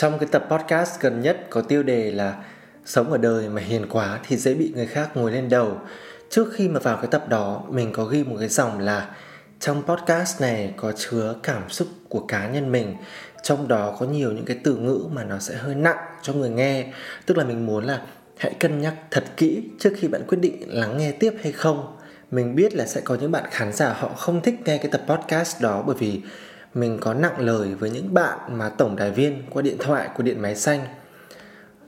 Trong cái tập podcast gần nhất có tiêu đề là Sống ở đời mà hiền quá thì dễ bị người khác ngồi lên đầu. Trước khi mà vào cái tập đó, mình có ghi một cái dòng là Trong podcast này có chứa cảm xúc của cá nhân mình, Trong đó có nhiều những cái từ ngữ mà nó sẽ hơi nặng cho người nghe. Tức là mình muốn là hãy cân nhắc thật kỹ trước khi bạn quyết định lắng nghe tiếp hay không. Mình biết là sẽ có những bạn khán giả họ không thích nghe cái tập podcast đó bởi vì mình có nặng lời với những bạn mà tổng đài viên qua điện thoại của điện máy xanh.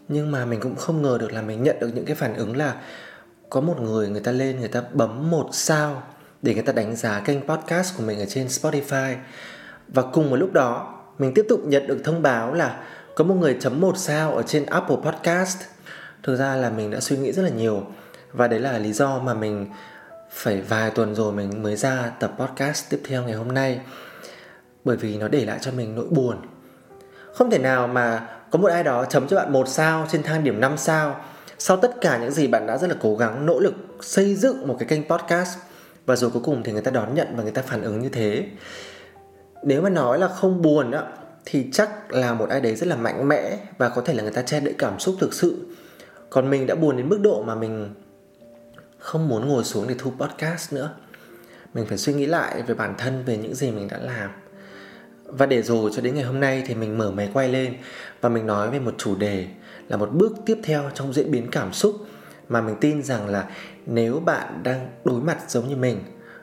Nhưng mà mình cũng không ngờ được là mình nhận được những cái phản ứng là có một người người ta lên, người ta bấm một sao để người ta đánh giá kênh podcast của mình ở trên Spotify. Và cùng một lúc đó, mình tiếp tục nhận được thông báo là có một người chấm một sao ở trên Apple Podcast. Thực ra là mình đã suy nghĩ rất là nhiều và đấy là lý do mà mình phải vài tuần rồi mình mới ra tập podcast tiếp theo ngày hôm nay bởi vì nó để lại cho mình nỗi buồn. Không thể nào mà có một ai đó chấm cho bạn một sao trên thang điểm 5 sao sau tất cả những gì bạn đã rất là cố gắng, nỗ lực xây dựng một cái kênh podcast và rồi cuối cùng thì người ta đón nhận và người ta phản ứng như thế. Nếu mà nói là không buồn á, thì chắc là một ai đấy rất là mạnh mẽ và có thể là người ta che đậy cảm xúc thực sự. Còn mình đã buồn đến mức độ mà mình không muốn ngồi xuống để thu podcast nữa. Mình phải suy nghĩ lại về bản thân, về những gì mình đã làm và để rồi cho đến ngày hôm nay thì mình mở máy quay lên và mình nói về một chủ đề là một bước tiếp theo trong diễn biến cảm xúc mà mình tin rằng là nếu bạn đang đối mặt giống như mình,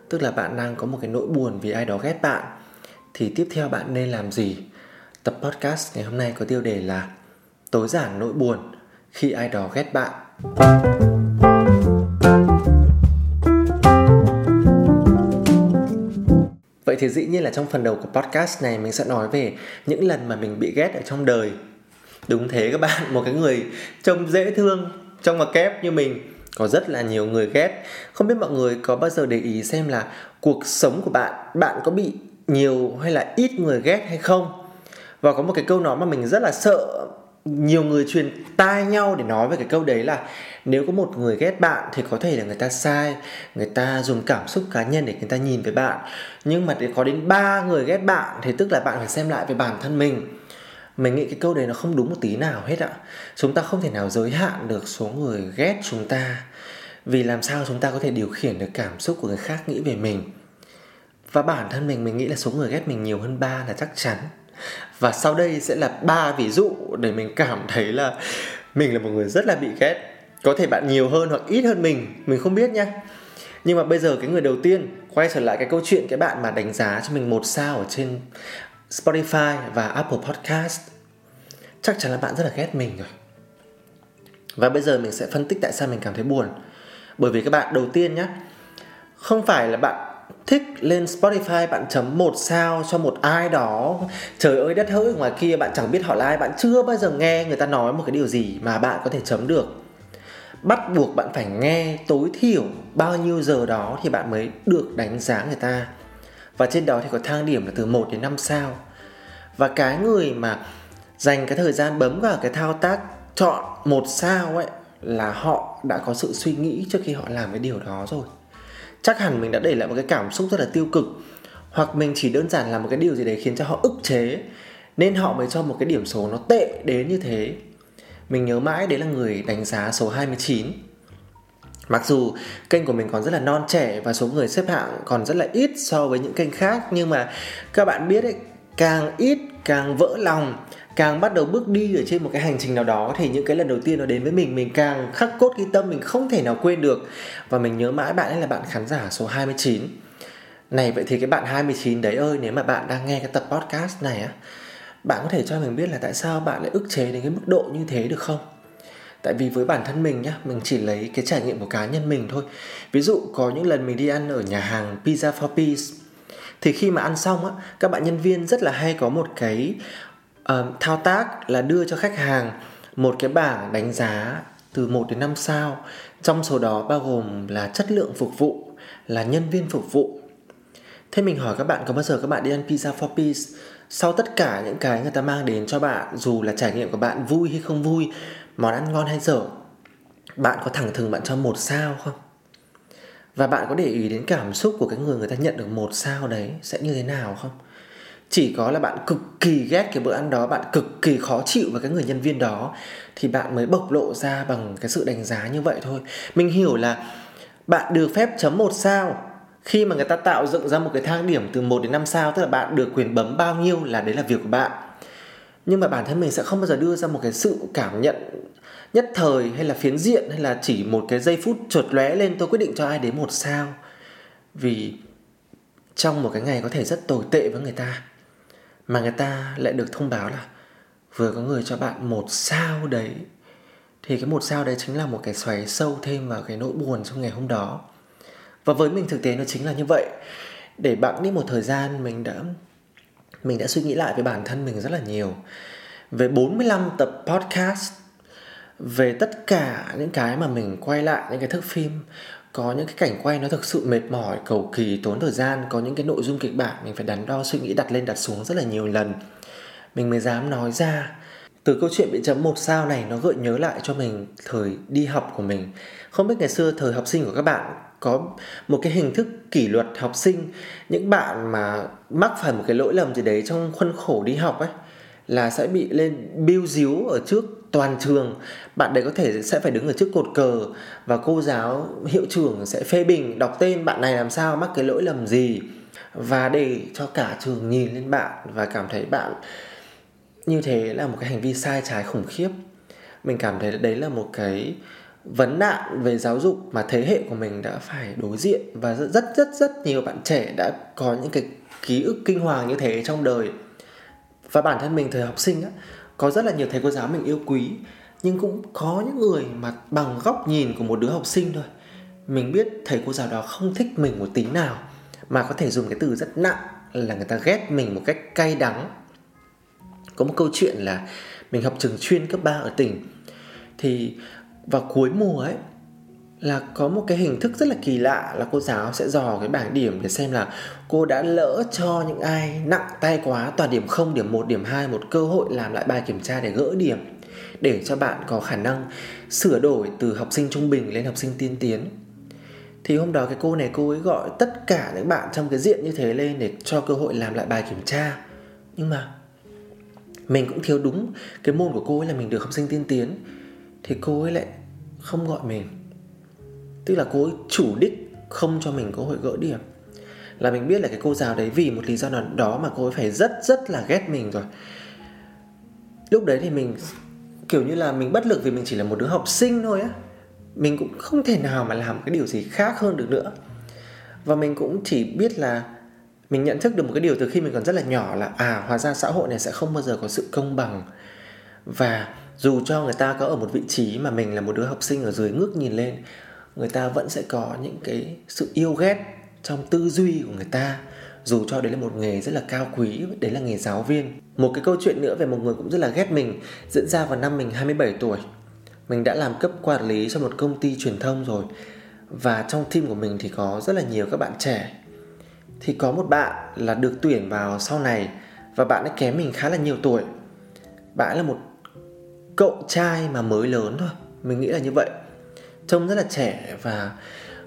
tức là bạn đang có một cái nỗi buồn vì ai đó ghét bạn, thì tiếp theo bạn nên làm gì? Tập podcast ngày hôm nay có tiêu đề là tối giản nỗi buồn khi ai đó ghét bạn. Thì dĩ nhiên là trong phần đầu của podcast này mình sẽ nói về những lần mà mình bị ghét ở trong đời. Đúng thế các bạn, một cái người trông dễ thương trông mặt kép như mình có rất là nhiều người ghét. Không biết mọi người có bao giờ để ý xem là cuộc sống của bạn, bạn có bị nhiều hay là ít người ghét hay không? Và có một cái câu nói mà mình rất là sợ nhiều người truyền tai nhau để nói về cái câu đấy là nếu có một người ghét bạn thì có thể là người ta sai, người ta dùng cảm xúc cá nhân để người ta nhìn về bạn. Nhưng mà để có đến ba người ghét bạn thì tức là bạn phải xem lại về bản thân mình. Mình nghĩ cái câu đấy nó không đúng một tí nào hết ạ. Chúng ta không thể nào giới hạn được số người ghét chúng ta. Vì làm sao chúng ta có thể điều khiển được cảm xúc của người khác nghĩ về mình? Và bản thân mình mình nghĩ là số người ghét mình nhiều hơn ba là chắc chắn. Và sau đây sẽ là ba ví dụ để mình cảm thấy là mình là một người rất là bị ghét có thể bạn nhiều hơn hoặc ít hơn mình mình không biết nhá. Nhưng mà bây giờ cái người đầu tiên quay trở lại cái câu chuyện cái bạn mà đánh giá cho mình một sao ở trên Spotify và Apple Podcast, chắc chắn là bạn rất là ghét mình rồi. Và bây giờ mình sẽ phân tích tại sao mình cảm thấy buồn. Bởi vì các bạn, đầu tiên nhé không phải là bạn thích lên Spotify bạn chấm một sao cho một ai đó. Trời ơi, đất hỡi ngoài kia, bạn chẳng biết họ là ai. Bạn chưa bao giờ nghe người ta nói một cái điều gì mà bạn có thể chấm được bắt buộc bạn phải nghe tối thiểu bao nhiêu giờ đó thì bạn mới được đánh giá người ta. Và trên đó thì có thang điểm là từ 1 đến 5 sao. Và cái người mà dành cái thời gian bấm vào cái thao tác chọn một sao ấy là họ đã có sự suy nghĩ trước khi họ làm cái điều đó rồi. Chắc hẳn mình đã để lại một cái cảm xúc rất là tiêu cực, hoặc mình chỉ đơn giản làm một cái điều gì đấy khiến cho họ ức chế, nên họ mới cho một cái điểm số nó tệ đến như thế mình nhớ mãi đấy là người đánh giá số 29 Mặc dù kênh của mình còn rất là non trẻ và số người xếp hạng còn rất là ít so với những kênh khác nhưng mà các bạn biết ấy, càng ít càng vỡ lòng càng bắt đầu bước đi ở trên một cái hành trình nào đó thì những cái lần đầu tiên nó đến với mình mình càng khắc cốt ghi tâm mình không thể nào quên được. Và mình nhớ mãi bạn ấy là bạn khán giả số 29 này vậy thì cái bạn 29 đấy ơi nếu mà bạn đang nghe cái tập podcast này á bạn có thể cho mình biết là tại sao bạn lại ức chế đến cái mức độ như thế được không? Tại vì với bản thân mình nhá mình chỉ lấy cái trải nghiệm của cá nhân mình thôi. Ví dụ có những lần mình đi ăn ở nhà hàng pizza for peace thì khi mà ăn xong á các bạn nhân viên rất là hay có một cái uh, thao tác là đưa cho khách hàng một cái bảng đánh giá từ 1 đến 5 sao. Trong số đó bao gồm là chất lượng phục vụ là nhân viên phục vụ thế mình hỏi các bạn có bao giờ các bạn đi ăn pizza for peace? Sau tất cả những cái người ta mang đến cho bạn, dù là trải nghiệm của bạn vui hay không vui, món ăn ngon hay dở, bạn có thẳng thừng bạn cho một sao không? Và bạn có để ý đến cảm xúc của cái người người ta nhận được một sao đấy sẽ như thế nào không? Chỉ có là bạn cực kỳ ghét cái bữa ăn đó, bạn cực kỳ khó chịu với cái người nhân viên đó, thì bạn mới bộc lộ ra bằng cái sự đánh giá như vậy thôi. Mình hiểu là bạn được phép chấm một sao khi mà người ta tạo dựng ra một cái thang điểm từ 1 đến 5 sao, tức là bạn được quyền bấm bao nhiêu là đấy là việc của bạn. Nhưng mà bản thân mình sẽ không bao giờ đưa ra một cái sự cảm nhận nhất thời hay là phiến diện hay là chỉ một cái giây phút chợt lóe lên tôi quyết định cho ai đến một sao. Vì trong một cái ngày có thể rất tồi tệ với người ta, mà người ta lại được thông báo là vừa có người cho bạn một sao đấy. Thì cái một sao đấy chính là một cái xoáy sâu thêm vào cái nỗi buồn trong ngày hôm đó và với mình thực tế nó chính là như vậy. Để bạn đi một thời gian, mình đã mình đã suy nghĩ lại về bản thân mình rất là nhiều. Về 45 tập podcast, về tất cả những cái mà mình quay lại, những cái thước phim, có những cái cảnh quay nó thực sự mệt mỏi, cầu kỳ, tốn thời gian, có những cái nội dung kịch bản mình phải đắn đo, suy nghĩ đặt lên, đặt xuống rất là nhiều lần. Mình mới dám nói ra, từ câu chuyện bị chấm một sao này nó gợi nhớ lại cho mình thời đi học của mình. Không biết ngày xưa thời học sinh của các bạn có một cái hình thức kỷ luật học sinh. Những bạn mà mắc phải một cái lỗi lầm gì đấy trong khuôn khổ đi học ấy, là sẽ bị lên biêu díu ở trước toàn trường. Bạn đấy có thể sẽ phải đứng ở trước cột cờ và cô giáo, hiệu trưởng sẽ phê bình, đọc tên bạn này làm sao, mắc cái lỗi lầm gì. Và để cho cả trường nhìn lên bạn và cảm thấy bạn như thế là một cái hành vi sai trái khủng khiếp. Mình cảm thấy đấy là một cái vấn nạn về giáo dục mà thế hệ của mình đã phải đối diện. Và rất rất rất rất nhiều bạn trẻ đã có những cái ký ức kinh hoàng như thế trong đời. Và bản thân mình thời học sinh á, có rất là nhiều thầy cô giáo mình yêu quý. Nhưng cũng có những người mà bằng góc nhìn của một đứa học sinh thôi, mình biết thầy cô giáo đó không thích mình một tí nào. Mà có thể dùng cái từ rất nặng là người ta ghét mình một cách cay đắng. Có một câu chuyện là mình học trường chuyên cấp 3 ở tỉnh. Thì vào cuối mùa ấy là có một cái hình thức rất là kỳ lạ là cô giáo sẽ dò cái bảng điểm để xem là cô đã lỡ cho những ai nặng tay quá toàn điểm 0, điểm 1, điểm 2 một cơ hội làm lại bài kiểm tra để gỡ điểm để cho bạn có khả năng sửa đổi từ học sinh trung bình lên học sinh tiên tiến. Thì hôm đó cái cô này cô ấy gọi tất cả những bạn trong cái diện như thế lên để cho cơ hội làm lại bài kiểm tra. Nhưng mà mình cũng thiếu đúng cái môn của cô ấy là mình được học sinh tiên tiến thì cô ấy lại không gọi mình. Tức là cô ấy chủ đích không cho mình cơ hội gỡ điểm. Là mình biết là cái cô giáo đấy vì một lý do nào đó mà cô ấy phải rất rất là ghét mình rồi. Lúc đấy thì mình kiểu như là mình bất lực vì mình chỉ là một đứa học sinh thôi á. Mình cũng không thể nào mà làm cái điều gì khác hơn được nữa. Và mình cũng chỉ biết là mình nhận thức được một cái điều từ khi mình còn rất là nhỏ là à hóa ra xã hội này sẽ không bao giờ có sự công bằng. Và dù cho người ta có ở một vị trí mà mình là một đứa học sinh ở dưới ngước nhìn lên, người ta vẫn sẽ có những cái sự yêu ghét trong tư duy của người ta. Dù cho đấy là một nghề rất là cao quý, đấy là nghề giáo viên. Một cái câu chuyện nữa về một người cũng rất là ghét mình, diễn ra vào năm mình 27 tuổi. Mình đã làm cấp quản lý cho một công ty truyền thông rồi, và trong team của mình thì có rất là nhiều các bạn trẻ. Thì có một bạn là được tuyển vào sau này, và bạn ấy kém mình khá là nhiều tuổi. Bạn ấy là một cậu trai mà mới lớn thôi. Mình nghĩ là như vậy. Trông rất là trẻ và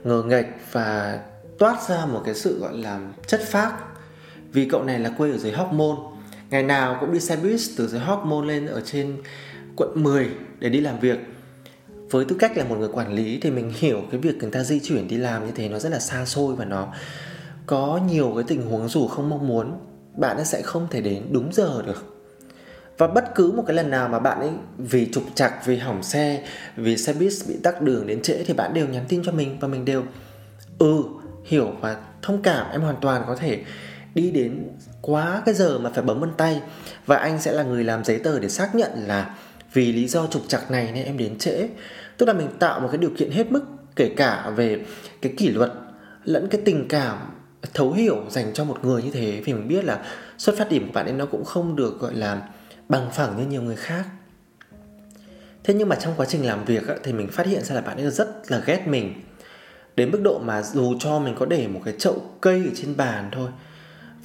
ngờ nghệch và toát ra một cái sự gọi là chất phác. Vì cậu này là quê ở dưới Hóc Môn. Ngày nào cũng đi xe buýt từ dưới Hóc Môn lên ở trên quận 10 để đi làm việc. Với tư cách là một người quản lý thì mình hiểu cái việc người ta di chuyển đi làm như thế nó rất là xa xôi và nó có nhiều cái tình huống dù không mong muốn, bạn sẽ không thể đến đúng giờ được và bất cứ một cái lần nào mà bạn ấy vì trục trặc, vì hỏng xe, vì xe buýt bị tắc đường đến trễ thì bạn đều nhắn tin cho mình và mình đều ừ hiểu và thông cảm. Em hoàn toàn có thể đi đến quá cái giờ mà phải bấm vân tay. Và anh sẽ là người làm giấy tờ để xác nhận là vì lý do trục trặc này nên em đến trễ. Tức là mình tạo một cái điều kiện hết mức, kể cả về cái kỷ luật lẫn cái tình cảm thấu hiểu dành cho một người như thế vì mình biết là xuất phát điểm của bạn ấy nó cũng không được, gọi là bằng phẳng như nhiều người khác. Thế nhưng mà trong quá trình làm việc thì mình phát hiện ra là bạn ấy rất là ghét mình. Đến mức độ mà dù cho mình có để một cái chậu cây ở trên bàn thôi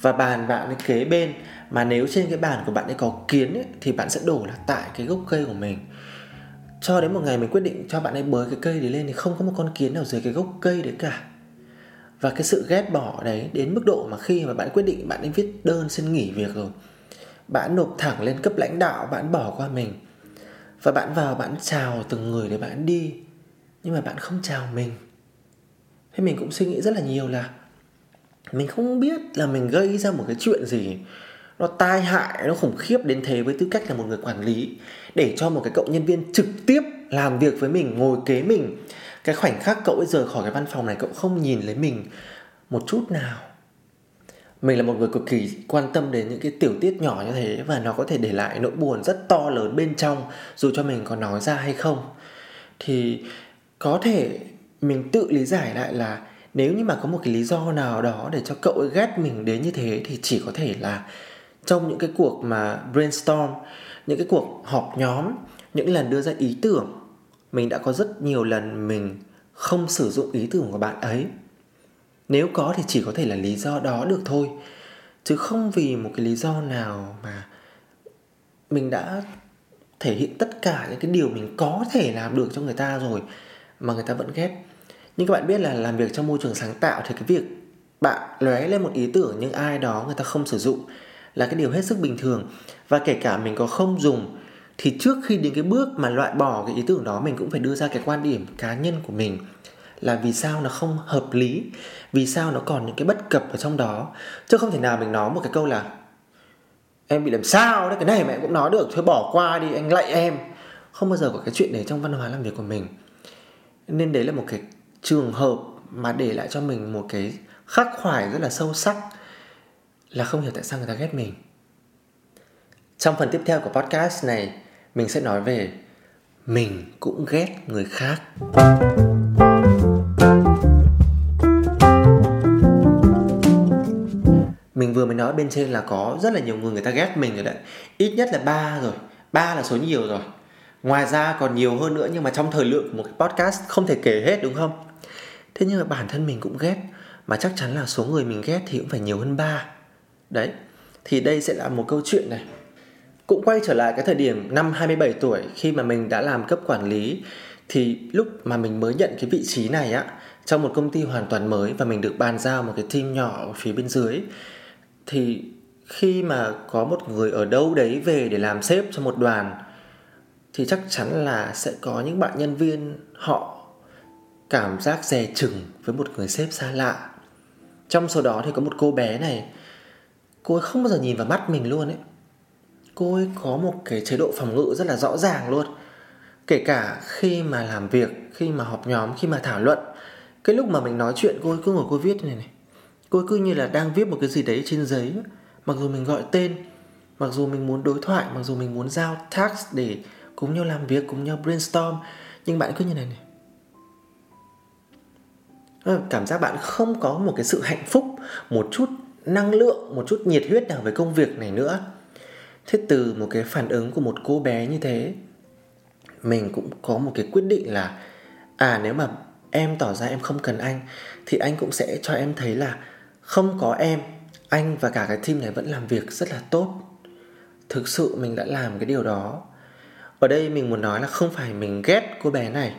và bàn bạn ấy kế bên mà nếu trên cái bàn của bạn ấy có kiến ấy, thì bạn sẽ đổ là tại cái gốc cây của mình. Cho đến một ngày mình quyết định cho bạn ấy bới cái cây đấy lên thì không có một con kiến nào dưới cái gốc cây đấy cả. Và cái sự ghét bỏ đấy đến mức độ mà khi mà bạn quyết định bạn ấy viết đơn xin nghỉ việc rồi bạn nộp thẳng lên cấp lãnh đạo, bạn bỏ qua mình. Và bạn vào, bạn chào từng người để bạn đi. Nhưng mà bạn không chào mình. Thế mình cũng suy nghĩ rất là nhiều là mình không biết là mình gây ra một cái chuyện gì. Nó tai hại, nó khủng khiếp đến thế với tư cách là một người quản lý. Để cho một cái cậu nhân viên trực tiếp làm việc với mình, ngồi kế mình. Cái khoảnh khắc cậu ấy rời khỏi cái văn phòng này, cậu không nhìn lấy mình một chút nào mình là một người cực kỳ quan tâm đến những cái tiểu tiết nhỏ như thế và nó có thể để lại nỗi buồn rất to lớn bên trong, dù cho mình có nói ra hay không. Thì có thể mình tự lý giải lại là nếu như mà có một cái lý do nào đó để cho cậu ấy ghét mình đến như thế thì chỉ có thể là trong những cái cuộc mà brainstorm, những cái cuộc họp nhóm, những lần đưa ra ý tưởng, mình đã có rất nhiều lần mình không sử dụng ý tưởng của bạn ấy nếu có thì chỉ có thể là lý do đó được thôi. Chứ không vì một cái lý do nào mà mình đã thể hiện tất cả những cái điều mình có thể làm được cho người ta rồi mà người ta vẫn ghét. Nhưng các bạn biết là làm việc trong môi trường sáng tạo thì cái việc bạn lóe lên một ý tưởng nhưng ai đó người ta không sử dụng là cái điều hết sức bình thường. Và kể cả mình có không dùng thì trước khi đến cái bước mà loại bỏ cái ý tưởng đó, mình cũng phải đưa ra cái quan điểm cá nhân của mình là vì sao nó không hợp lý, vì sao nó còn những cái bất cập ở trong đó. Chứ không thể nào mình nói một cái câu là, em bị làm sao đấy, cái này mẹ cũng nói được, thôi bỏ qua đi, anh lạy em. Không bao giờ có cái chuyện đấy trong văn hóa làm việc của mình. Nên đấy là một cái trường hợp mà để lại cho mình một cái khắc khoải rất là sâu sắc là không hiểu tại sao người ta ghét mình. Trong phần tiếp theo của podcast này, mình sẽ nói về mình cũng ghét người khác. Vừa mới nói bên trên là có rất là nhiều người người ta ghét mình rồi đấy. Ít nhất là ba rồi. Ba là số nhiều rồi. Ngoài ra còn nhiều hơn nữa nhưng mà trong thời lượng của một cái podcast không thể kể hết, đúng không? Thế nhưng mà bản thân mình cũng ghét, mà chắc chắn là số người mình ghét thì cũng phải nhiều hơn ba. Đấy, thì đây sẽ là một câu chuyện này. Cũng quay trở lại cái thời điểm năm 27 tuổi, khi mà mình đã làm cấp quản lý, thì lúc mà mình mới nhận cái vị trí này á, trong một công ty hoàn toàn mới và mình được bàn giao một cái team nhỏ ở phía bên dưới thì khi mà có một người ở đâu đấy về để làm sếp cho một đoàn, thì chắc chắn là sẽ có những bạn nhân viên họ cảm giác dè chừng với một người sếp xa lạ. Trong số đó thì có một cô bé này, cô ấy không bao giờ nhìn vào mắt mình luôn ấy. Cô ấy có một cái chế độ phòng ngự rất là rõ ràng luôn. Kể cả khi mà làm việc, khi mà họp nhóm, khi mà thảo luận, cái lúc mà mình nói chuyện, cô ấy cứ ngồi, cô viết này này cô ấy cứ như là đang viết một cái gì đấy trên giấy. Mặc dù mình gọi tên, mặc dù mình muốn đối thoại, mặc dù mình muốn giao task để cùng nhau làm việc, cùng nhau brainstorm, nhưng bạn cứ như này này. Ờ, cảm giác bạn không có một cái sự hạnh phúc, một chút năng lượng, một chút nhiệt huyết nào về công việc này nữa. Thế từ một cái phản ứng của một cô bé như thế, mình cũng có một cái quyết định là à nếu mà em tỏ ra em không cần anh, thì anh cũng sẽ cho em thấy là không có em, anh và cả cái team này vẫn làm việc rất là tốt. Thực sự mình đã làm cái điều đó. Ở đây mình muốn nói là không phải mình ghét cô bé này,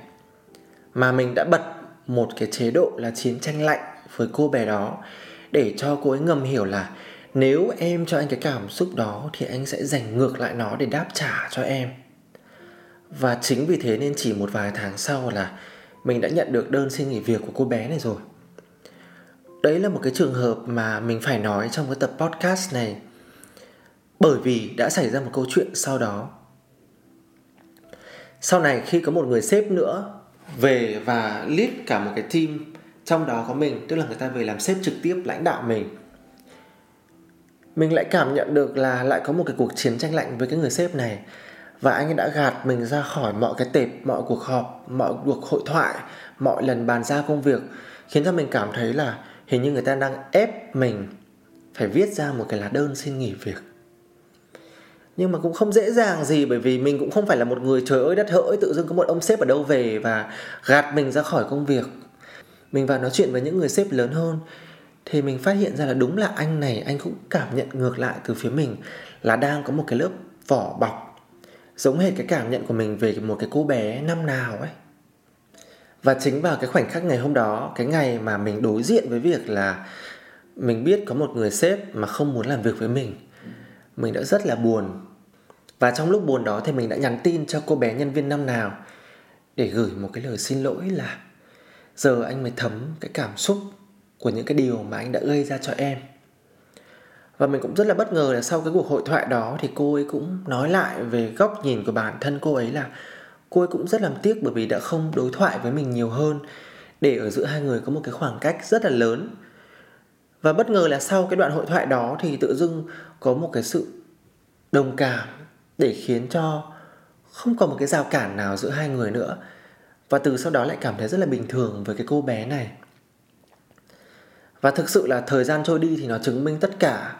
mà mình đã bật một cái chế độ là chiến tranh lạnh với cô bé đó để cho cô ấy ngầm hiểu là nếu em cho anh cái cảm xúc đó thì anh sẽ giành ngược lại nó để đáp trả cho em. Và chính vì thế nên chỉ một vài tháng sau là mình đã nhận được đơn xin nghỉ việc của cô bé này rồi đấy là một cái trường hợp mà mình phải nói trong cái tập podcast này. Bởi vì đã xảy ra một câu chuyện sau đó. Sau này khi có một người sếp nữa về và lead cả một cái team, trong đó có mình, tức là người ta về làm sếp trực tiếp lãnh đạo mình. Mình lại cảm nhận được là lại có một cái cuộc chiến tranh lạnh với cái người sếp này. Và anh ấy đã gạt mình ra khỏi mọi cái tệp, mọi cuộc họp, mọi cuộc hội thoại, mọi lần bàn giao công việc, khiến cho mình cảm thấy là hình như người ta đang ép mình phải viết ra một cái lá đơn xin nghỉ việc. Nhưng mà cũng không dễ dàng gì, bởi vì mình cũng không phải là một người, trời ơi, đất hỡi, tự dưng có một ông sếp ở đâu về và gạt mình ra khỏi công việc. Mình vào nói chuyện với những người sếp lớn hơn, thì mình phát hiện ra là đúng là anh này, anh cũng cảm nhận ngược lại từ phía mình là đang có một cái lớp vỏ bọc, giống hệt cái cảm nhận của mình về một cái cô bé năm nào ấy và chính vào cái khoảnh khắc ngày hôm đó, cái ngày mà mình đối diện với việc là mình biết có một người sếp mà không muốn làm việc với mình mình đã rất là buồn. Và trong lúc buồn đó thì mình đã nhắn tin cho cô bé nhân viên năm nào để gửi một cái lời xin lỗi là, giờ anh mới thấm cái cảm xúc của những cái điều mà anh đã gây ra cho em. Và mình cũng rất là bất ngờ là sau cái cuộc hội thoại đó thì cô ấy cũng nói lại về góc nhìn của bản thân cô ấy là cô ấy cũng rất làm tiếc bởi vì đã không đối thoại với mình nhiều hơn. Để ở giữa hai người có một cái khoảng cách rất là lớn. Và bất ngờ là sau cái đoạn hội thoại đó thì tự dưng có một cái sự đồng cảm để khiến cho không còn một cái rào cản nào giữa hai người nữa. Và từ sau đó lại cảm thấy rất là bình thường với cái cô bé này. Và thực sự là thời gian trôi đi thì nó chứng minh tất cả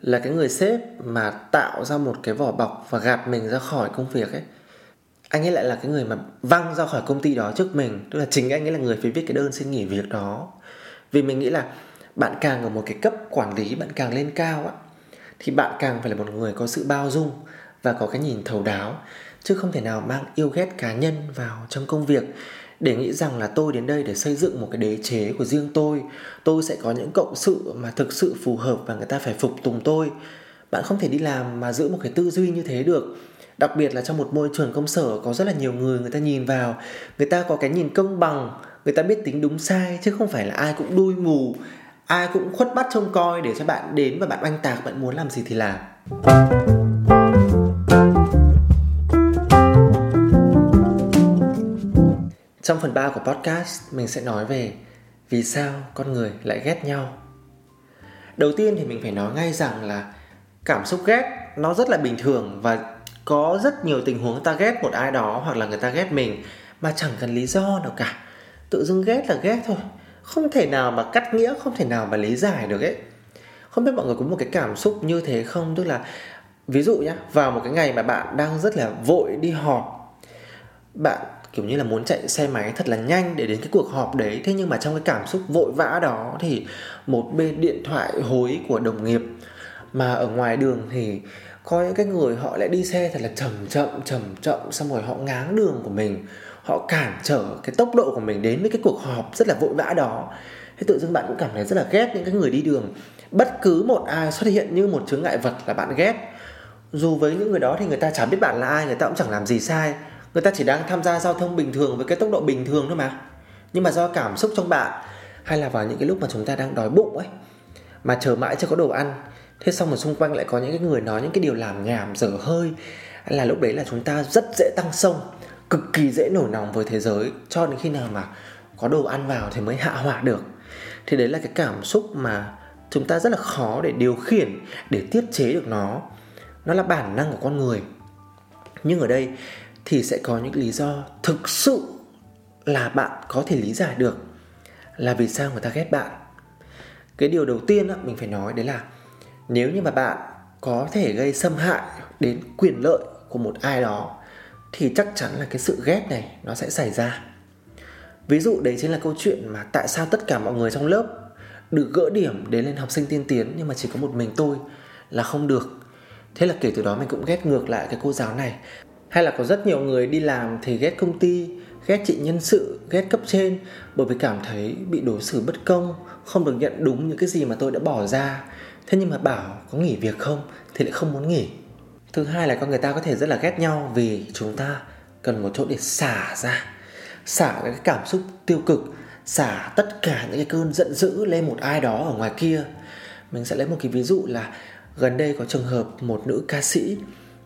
là cái người sếp mà tạo ra một cái vỏ bọc và gạt mình ra khỏi công việc ấy anh ấy lại là cái người mà văng ra khỏi công ty đó trước mình. Tức là chính anh ấy là người phải viết cái đơn xin nghỉ việc đó. Vì mình nghĩ là bạn càng ở một cái cấp quản lý, bạn càng lên cao á, thì bạn càng phải là một người có sự bao dung và có cái nhìn thấu đáo, chứ không thể nào mang yêu ghét cá nhân vào trong công việc. Để nghĩ rằng là tôi đến đây để xây dựng một cái đế chế của riêng tôi tôi sẽ có những cộng sự mà thực sự phù hợp và người ta phải phục tùng tôi. Bạn không thể đi làm mà giữ một cái tư duy như thế được đặc biệt là trong một môi trường công sở có rất là nhiều người người ta nhìn vào, người ta có cái nhìn công bằng, người ta biết tính đúng sai, chứ không phải là ai cũng đuôi mù, ai cũng khuất bắt trông coi để cho bạn đến và bạn oanh tạc, bạn muốn làm gì thì làm Trong phần 3 của podcast, mình sẽ nói về vì sao con người lại ghét nhau. Đầu tiên thì mình phải nói ngay rằng là cảm xúc ghét nó rất là bình thường và có rất nhiều tình huống ta ghét một ai đó hoặc là người ta ghét mình mà chẳng cần lý do nào cả. Tự dưng ghét là ghét thôi. Không thể nào mà cắt nghĩa, không thể nào mà lý giải được ấy. Không biết mọi người có một cái cảm xúc như thế không? Tức là ví dụ nhá, vào một cái ngày mà bạn đang rất là vội đi họp bạn kiểu như là muốn chạy xe máy thật là nhanh để đến cái cuộc họp đấy thế nhưng mà trong cái cảm xúc vội vã đó thì một bên điện thoại hối của đồng nghiệp mà ở ngoài đường thì có những cái người họ lại đi xe thật là chậm chậm chậm chậm, xong rồi họ ngáng đường của mình. Họ cản trở cái tốc độ của mình đến với cái cuộc họp rất là vội vã đó. Thế tự dưng bạn cũng cảm thấy rất là ghét những cái người đi đường. Bất cứ một ai xuất hiện như một chướng ngại vật là bạn ghét. Dù với những người đó thì người ta chẳng biết bạn là ai, người ta cũng chẳng làm gì sai. Người ta chỉ đang tham gia giao thông bình thường với cái tốc độ bình thường thôi mà. Nhưng mà do cảm xúc trong bạn, hay là vào những cái lúc mà chúng ta đang đói bụng ấy, mà chờ mãi chưa có đồ ăn thế xong rồi xung quanh lại có những cái người nói những cái điều làm nhảm, dở hơi. Là lúc đấy là chúng ta rất dễ tăng sông, cực kỳ dễ nổi nóng với thế giới. Cho đến khi nào mà có đồ ăn vào thì mới hạ hỏa được. Thì đấy là cái cảm xúc mà chúng ta rất là khó để điều khiển, để tiết chế được nó. Nó là bản năng của con người. Nhưng ở đây thì sẽ có những lý do thực sự là bạn có thể lý giải được là vì sao người ta ghét bạn. Cái điều đầu tiên mình phải nói đấy là nếu như mà bạn có thể gây xâm hại đến quyền lợi của một ai đó, thì chắc chắn là cái sự ghét này nó sẽ xảy ra. Ví dụ đấy chính là câu chuyện mà tại sao tất cả mọi người trong lớp được gỡ điểm đến lên học sinh tiên tiến nhưng mà chỉ có một mình tôi là không được. Thế là kể từ đó mình cũng ghét ngược lại cái cô giáo này. Hay là có rất nhiều người đi làm thì ghét công ty ghét chị nhân sự, ghét cấp trên, bởi vì cảm thấy bị đối xử bất công, không được nhận đúng những cái gì mà tôi đã bỏ ra. Thế nhưng mà bảo có nghỉ việc không thì lại không muốn nghỉ. Thứ hai là con người ta có thể rất là ghét nhau vì chúng ta cần một chỗ để xả ra, xả cái cảm xúc tiêu cực, xả tất cả những cái cơn giận dữ lên một ai đó ở ngoài kia. Mình sẽ lấy một cái ví dụ là gần đây có trường hợp một nữ ca sĩ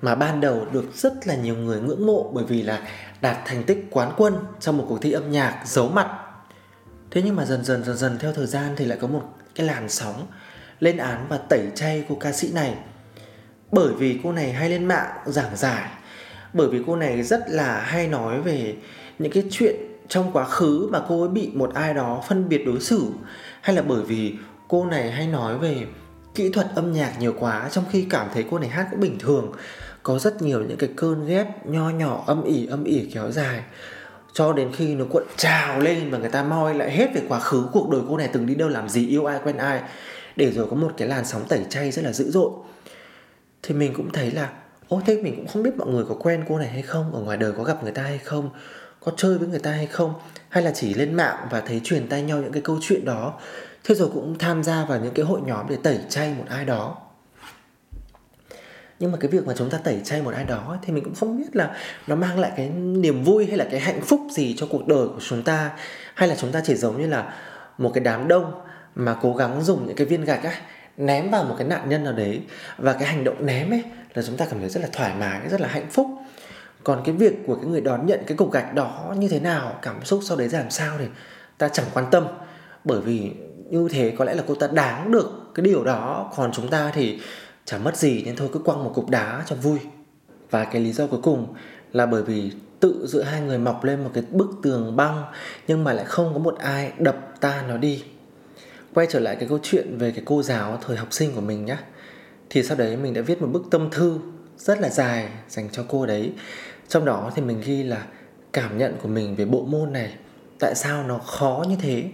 mà ban đầu được rất là nhiều người ngưỡng mộ bởi vì là đạt thành tích quán quân trong một cuộc thi âm nhạc giấu mặt. Thế nhưng mà dần dần dần dần theo thời gian thì lại có một cái làn sóng lên án và tẩy chay cô ca sĩ này. Bởi vì cô này hay lên mạng giảng giải, bởi vì cô này rất là hay nói về những cái chuyện trong quá khứ mà cô ấy bị một ai đó phân biệt đối xử, hay là bởi vì cô này hay nói về kỹ thuật âm nhạc nhiều quá, trong khi cảm thấy cô này hát cũng bình thường có rất nhiều những cái cơn ghép nho nhỏ, âm ỉ âm ỉ kéo dài. Cho đến khi nó cuộn trào lên và người ta moi lại hết về quá khứ cuộc đời cô này, từng đi đâu làm gì, yêu ai, quen ai, để rồi có một cái làn sóng tẩy chay rất là dữ dội. Thì mình cũng thấy là, ô, thế mình cũng không biết mọi người có quen cô này hay không, ở ngoài đời có gặp người ta hay không, có chơi với người ta hay không, hay là chỉ lên mạng và thấy truyền tay nhau những cái câu chuyện đó. Thế rồi cũng tham gia vào những cái hội nhóm để tẩy chay một ai đó nhưng mà cái việc mà chúng ta tẩy chay một ai đó thì mình cũng không biết là nó mang lại cái niềm vui hay là cái hạnh phúc gì cho cuộc đời của chúng ta. Hay là chúng ta chỉ giống như là một cái đám đông mà cố gắng dùng những cái viên gạch ấy ném vào một cái nạn nhân nào đấy. Và cái hành động ném ấy là chúng ta cảm thấy rất là thoải mái, rất là hạnh phúc. Còn cái việc của cái người đón nhận cái cục gạch đó như thế nào, cảm xúc sau đấy ra làm sao thì ta chẳng quan tâm. Bởi vì như thế có lẽ là cô ta đáng được cái điều đó. Còn chúng ta thì chẳng mất gì nên thôi cứ quăng một cục đá cho vui. Và cái lý do cuối cùng là bởi vì tự giữa hai người mọc lên một cái bức tường băng, nhưng mà lại không có một ai đập ta nó đi. Quay trở lại cái câu chuyện về cái cô giáo thời học sinh của mình nhá, thì sau đấy mình đã viết một bức tâm thư rất là dài dành cho cô đấy. Trong đó thì mình ghi là cảm nhận của mình về bộ môn này, tại sao nó khó như thế,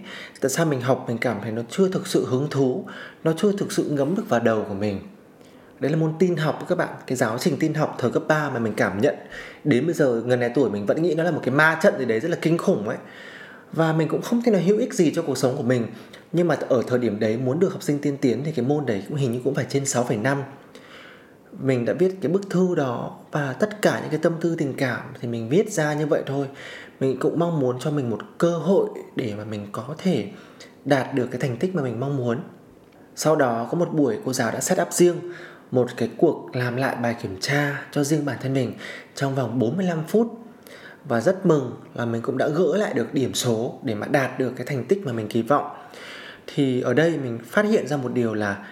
tại sao mình học mình cảm thấy nó chưa thực sự hứng thú, nó chưa thực sự ngấm được vào đầu của mình đấy là môn tin học các bạn cái giáo trình tin học thời cấp 3 mà mình cảm nhận. Đến bây giờ gần này tuổi mình vẫn nghĩ nó là một cái ma trận gì đấy rất là kinh khủng ấy. Và mình cũng không thấy là hữu ích gì cho cuộc sống của mình. Nhưng mà ở thời điểm đấy muốn được học sinh tiên tiến thì cái môn đấy cũng hình như cũng phải trên 6,5 mình đã viết cái bức thư đó và tất cả những cái tâm tư tình cảm thì mình viết ra như vậy thôi. Mình cũng mong muốn cho mình một cơ hội để mà mình có thể đạt được cái thành tích mà mình mong muốn. Sau đó có một buổi cô giáo đã set up riêng một cái cuộc làm lại bài kiểm tra cho riêng bản thân mình trong vòng 45 phút. Và rất mừng là mình cũng đã gỡ lại được điểm số để mà đạt được cái thành tích mà mình kỳ vọng. Thì ở đây mình phát hiện ra một điều là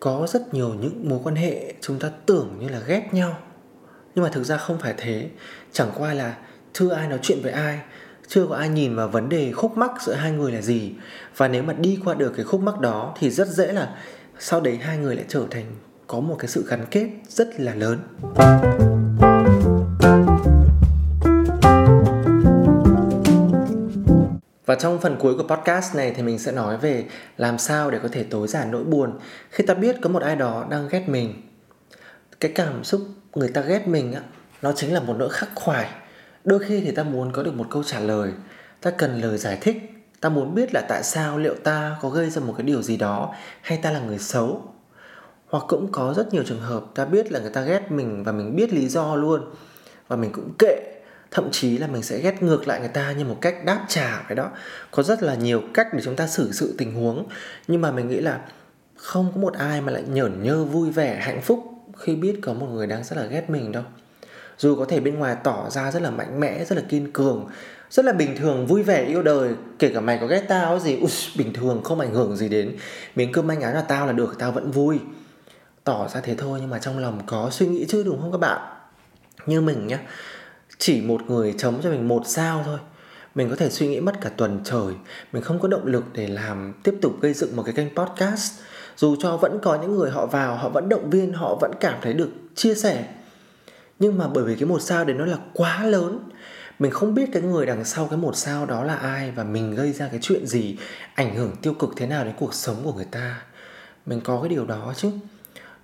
có rất nhiều những mối quan hệ chúng ta tưởng như là ghét nhau. Nhưng mà thực ra không phải thế. Chẳng qua là chưa ai nói chuyện với ai, chưa có ai nhìn vào vấn đề khúc mắc giữa hai người là gì. Và nếu mà đi qua được cái khúc mắc đó thì rất dễ là sau đấy hai người lại trở thành có một cái sự gắn kết rất là lớn Và trong phần cuối của podcast này thì mình sẽ nói về làm sao để có thể tối giản nỗi buồn khi ta biết có một ai đó đang ghét mình. Cái cảm xúc người ta ghét mình á, nó chính là một nỗi khắc khoải. Đôi khi thì ta muốn có được một câu trả lời, ta cần lời giải thích, ta muốn biết là tại sao liệu ta có gây ra một cái điều gì đó hay ta là người xấu. Hoặc cũng có rất nhiều trường hợp ta biết là người ta ghét mình và mình biết lý do luôn. Và mình cũng kệ thậm chí là mình sẽ ghét ngược lại người ta như một cách đáp trả cái đó. Có rất là nhiều cách để chúng ta xử sự tình huống. Nhưng mà mình nghĩ là không có một ai mà lại nhởn nhơ vui vẻ hạnh phúc khi biết có một người đang rất là ghét mình đâu. Dù có thể bên ngoài tỏ ra rất là mạnh mẽ rất là kiên cường rất là bình thường vui vẻ yêu đời kể cả mày có ghét tao gì Ui, bình thường không ảnh hưởng gì đến. Miếng cơm manh áo là tao là được tao vẫn vui tỏ ra thế thôi, nhưng mà trong lòng có suy nghĩ chứ, đúng không các bạn? Như mình nhá, chỉ một người chống cho mình một sao thôi. Mình có thể suy nghĩ mất cả tuần trời. Mình không có động lực để làm, tiếp tục gây dựng một cái kênh podcast. Dù cho vẫn có những người họ vào, họ vẫn động viên, họ vẫn cảm thấy được chia sẻ. Nhưng mà bởi vì cái một sao đấy nó là quá lớn, mình không biết cái người đằng sau cái một sao đó là ai và mình gây ra cái chuyện gì, ảnh hưởng tiêu cực thế nào đến cuộc sống của người ta. Mình có cái điều đó chứ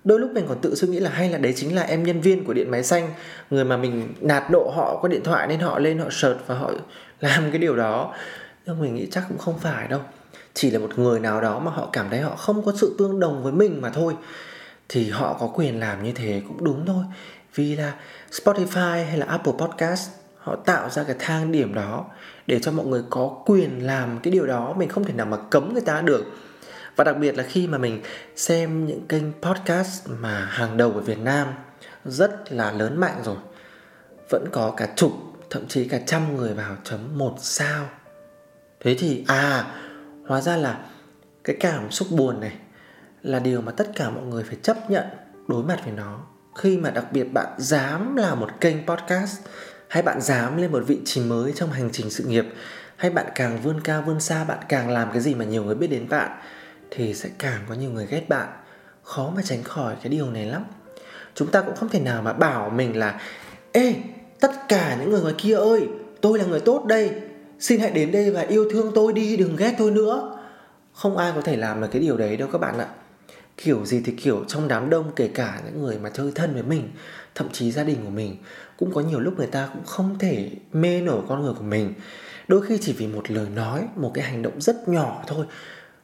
đôi lúc mình còn tự suy nghĩ là hay là đấy chính là em nhân viên của điện máy xanh, người mà mình nạt độ họ, có điện thoại nên họ lên, họ search và họ làm cái điều đó. Nhưng mình nghĩ chắc cũng không phải đâu. Chỉ là một người nào đó mà họ cảm thấy họ không có sự tương đồng với mình mà thôi, thì họ có quyền làm như thế cũng đúng thôi. Vì là Spotify hay là Apple Podcast, họ tạo ra cái thang điểm đó để cho mọi người có quyền làm cái điều đó. Mình không thể nào mà cấm người ta được và đặc biệt là khi mà mình xem những kênh podcast mà hàng đầu ở Việt Nam rất là lớn mạnh rồi, vẫn có cả chục, thậm chí cả trăm người vào chấm một sao. Thế thì à hóa ra là cái cảm xúc buồn này là điều mà tất cả mọi người phải chấp nhận đối mặt với nó. Khi mà đặc biệt bạn dám làm một kênh podcast, hay bạn dám lên một vị trí mới trong hành trình sự nghiệp, hay bạn càng vươn cao vươn xa, bạn càng làm cái gì mà nhiều người biết đến bạn thì sẽ càng có nhiều người ghét bạn. Khó mà tránh khỏi cái điều này lắm. Chúng ta cũng không thể nào mà bảo mình là, ê, tất cả những người ngoài kia ơi, tôi là người tốt đây, xin hãy đến đây và yêu thương tôi đi, đừng ghét tôi nữa. Không ai có thể làm được cái điều đấy đâu các bạn ạ. Kiểu gì thì kiểu trong đám đông, kể cả những người mà chơi thân với mình, thậm chí gia đình của mình, cũng có nhiều lúc người ta cũng không thể mê nổi con người của mình. Đôi khi chỉ vì một lời nói, một cái hành động rất nhỏ thôi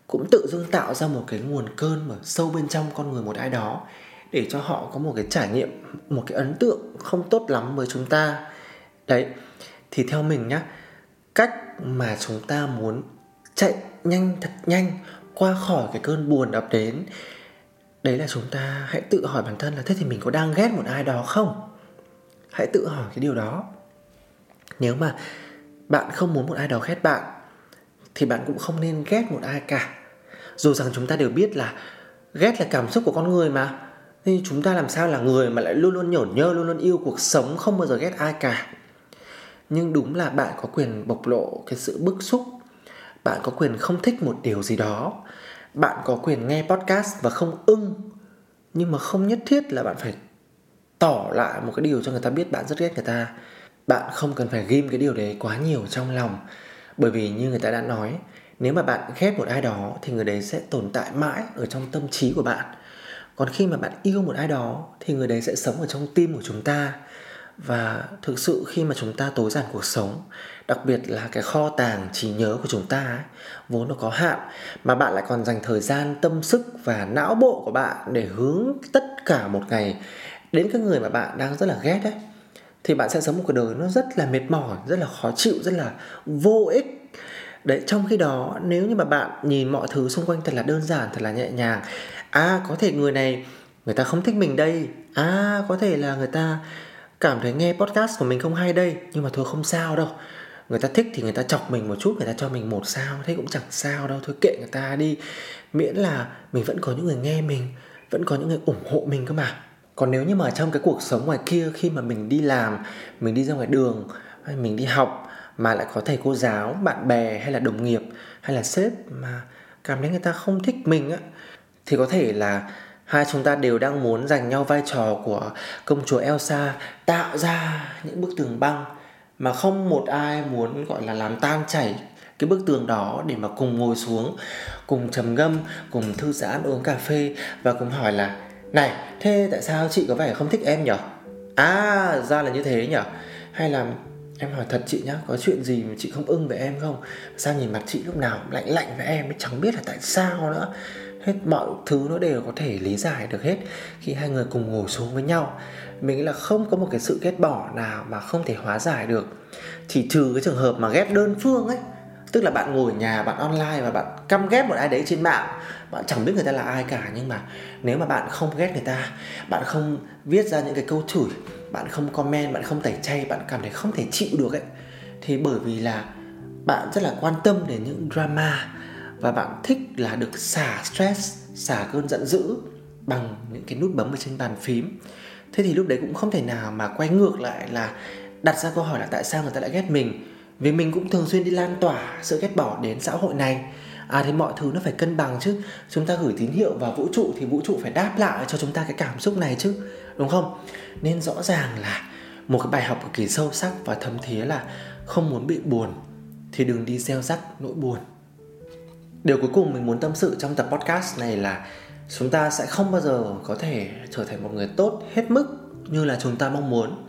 cũng tự dưng tạo ra một cái nguồn cơn mà sâu bên trong con người một ai đó để cho họ có một cái trải nghiệm, một cái ấn tượng không tốt lắm với chúng ta. Đấy, thì theo mình nhá, cách mà chúng ta muốn chạy nhanh thật nhanh qua khỏi cái cơn buồn ập đến, đấy là chúng ta hãy tự hỏi bản thân là thế thì mình có đang ghét một ai đó không? Hãy tự hỏi cái điều đó. Nếu mà bạn không muốn một ai đó ghét bạn thì bạn cũng không nên ghét một ai cả. Dù rằng chúng ta đều biết là ghét là cảm xúc của con người mà. Thì chúng ta làm sao là người mà lại luôn luôn nhổn nhơ, luôn luôn yêu cuộc sống, không bao giờ ghét ai cả. Nhưng đúng là bạn có quyền bộc lộ cái sự bức xúc. Bạn có quyền không thích một điều gì đó. Bạn có quyền nghe podcast và không ưng. Nhưng mà không nhất thiết là bạn phải tỏ lại một cái điều cho người ta biết bạn rất ghét người ta. Bạn không cần phải ghim cái điều đấy quá nhiều trong lòng bởi vì như người ta đã nói nếu mà bạn ghét một ai đó thì người đấy sẽ tồn tại mãi ở trong tâm trí của bạn. Còn khi mà bạn yêu một ai đó thì người đấy sẽ sống ở trong tim của chúng ta. Và thực sự khi mà chúng ta tối giản cuộc sống đặc biệt là cái kho tàng trí nhớ của chúng ta ấy, vốn nó có hạn mà bạn lại còn dành thời gian tâm sức và não bộ của bạn để hướng tất cả một ngày đến cái người mà bạn đang rất là ghét đấy thì bạn sẽ sống một cuộc đời nó rất là mệt mỏi, rất là khó chịu, rất là vô ích. Đấy, trong khi đó, nếu như mà bạn nhìn mọi thứ xung quanh thật là đơn giản, thật là nhẹ nhàng à có thể người này, người ta không thích mình đây à có thể là người ta cảm thấy nghe podcast của mình không hay đây, nhưng mà thôi không sao đâu. Người ta thích thì người ta chọc mình một chút, người ta cho mình một sao, thế cũng chẳng sao đâu, thôi kệ người ta đi. Miễn là mình vẫn có những người nghe mình, vẫn có những người ủng hộ mình cơ mà còn nếu như mà trong cái cuộc sống ngoài kia, khi mà mình đi làm, mình đi ra ngoài đường, hay mình đi học mà lại có thầy cô giáo, bạn bè, hay là đồng nghiệp, hay là sếp mà cảm thấy người ta không thích mình á, thì có thể là hai chúng ta đều đang muốn giành nhau vai trò của công chúa Elsa, tạo ra những bức tường băng mà không một ai muốn, gọi là, làm tan chảy cái bức tường đó để mà cùng ngồi xuống, cùng trầm ngâm, cùng thư giãn, uống cà phê và cùng hỏi là này, thế tại sao chị có vẻ không thích em nhở? À ra là như thế nhở. Hay là em hỏi thật chị nhá, có chuyện gì mà chị không ưng với em không? Sao nhìn mặt chị lúc nào lạnh lạnh với em chẳng biết là tại sao nữa. Hết mọi thứ nó đều có thể lý giải được hết khi hai người cùng ngồi xuống với nhau. Mình nghĩ là không có một cái sự ghét bỏ nào mà không thể hóa giải được. Chỉ trừ cái trường hợp mà ghét đơn phương ấy, tức là bạn ngồi nhà, bạn online và bạn căm ghét một ai đấy trên mạng. Bạn chẳng biết người ta là ai cả, nhưng mà nếu mà bạn không ghét người ta, bạn không viết ra những cái câu chửi, bạn không comment, bạn không tẩy chay, bạn cảm thấy không thể chịu được ấy, thì bởi vì là bạn rất là quan tâm đến những drama và bạn thích là được xả stress, xả cơn giận dữ bằng những cái nút bấm ở trên bàn phím. Thế thì lúc đấy cũng không thể nào mà quay ngược lại là đặt ra câu hỏi là tại sao người ta lại ghét mình? Vì mình cũng thường xuyên đi lan tỏa sự ghét bỏ đến xã hội này à thì mọi thứ nó phải cân bằng chứ. Chúng ta gửi tín hiệu vào vũ trụ thì vũ trụ phải đáp lại cho chúng ta cái cảm xúc này chứ, đúng không? Nên rõ ràng là một cái bài học cực kỳ sâu sắc và thấm thía là không muốn bị buồn thì đừng đi gieo rắc nỗi buồn. Điều cuối cùng mình muốn tâm sự trong tập podcast này là chúng ta sẽ không bao giờ có thể trở thành một người tốt hết mức như là chúng ta mong muốn.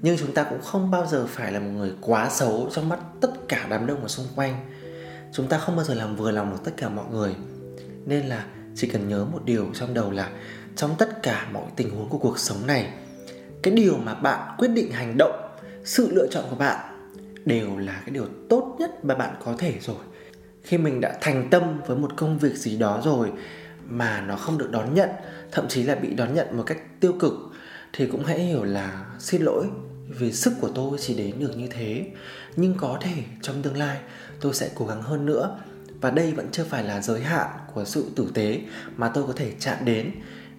Nhưng chúng ta cũng không bao giờ phải là một người quá xấu trong mắt tất cả đám đông ở xung quanh chúng ta không bao giờ làm vừa lòng được tất cả mọi người. Nên là chỉ cần nhớ một điều trong đầu là trong tất cả mọi tình huống của cuộc sống này, cái điều mà bạn quyết định hành động, sự lựa chọn của bạn đều là cái điều tốt nhất mà bạn có thể rồi. Khi mình đã thành tâm với một công việc gì đó rồi mà nó không được đón nhận, thậm chí là bị đón nhận một cách tiêu cực, thì cũng hãy hiểu là xin lỗi về sức của tôi chỉ đến được như thế. Nhưng có thể trong tương lai, tôi sẽ cố gắng hơn nữa. Và đây vẫn chưa phải là giới hạn của sự tử tế mà tôi có thể chạm đến.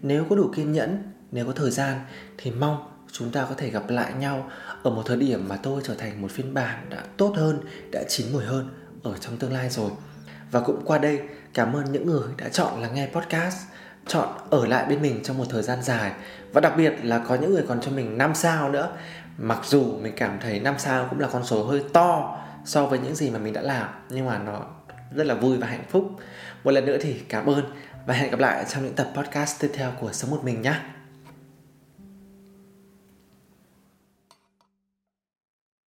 Nếu có đủ kiên nhẫn, nếu có thời gian, thì mong chúng ta có thể gặp lại nhau ở một thời điểm mà tôi trở thành một phiên bản đã tốt hơn, đã chín mùi hơn ở trong tương lai rồi. Và cũng qua đây, cảm ơn những người đã chọn lắng nghe podcast, chọn ở lại bên mình trong một thời gian dài. Và đặc biệt là có những người còn cho mình 5 sao nữa mặc dù mình cảm thấy 5 sao cũng là con số hơi to so với những gì mà mình đã làm, nhưng mà nó rất là vui và hạnh phúc một lần nữa thì cảm ơn và hẹn gặp lại trong những tập podcast tiếp theo của Sống Một Mình nhé.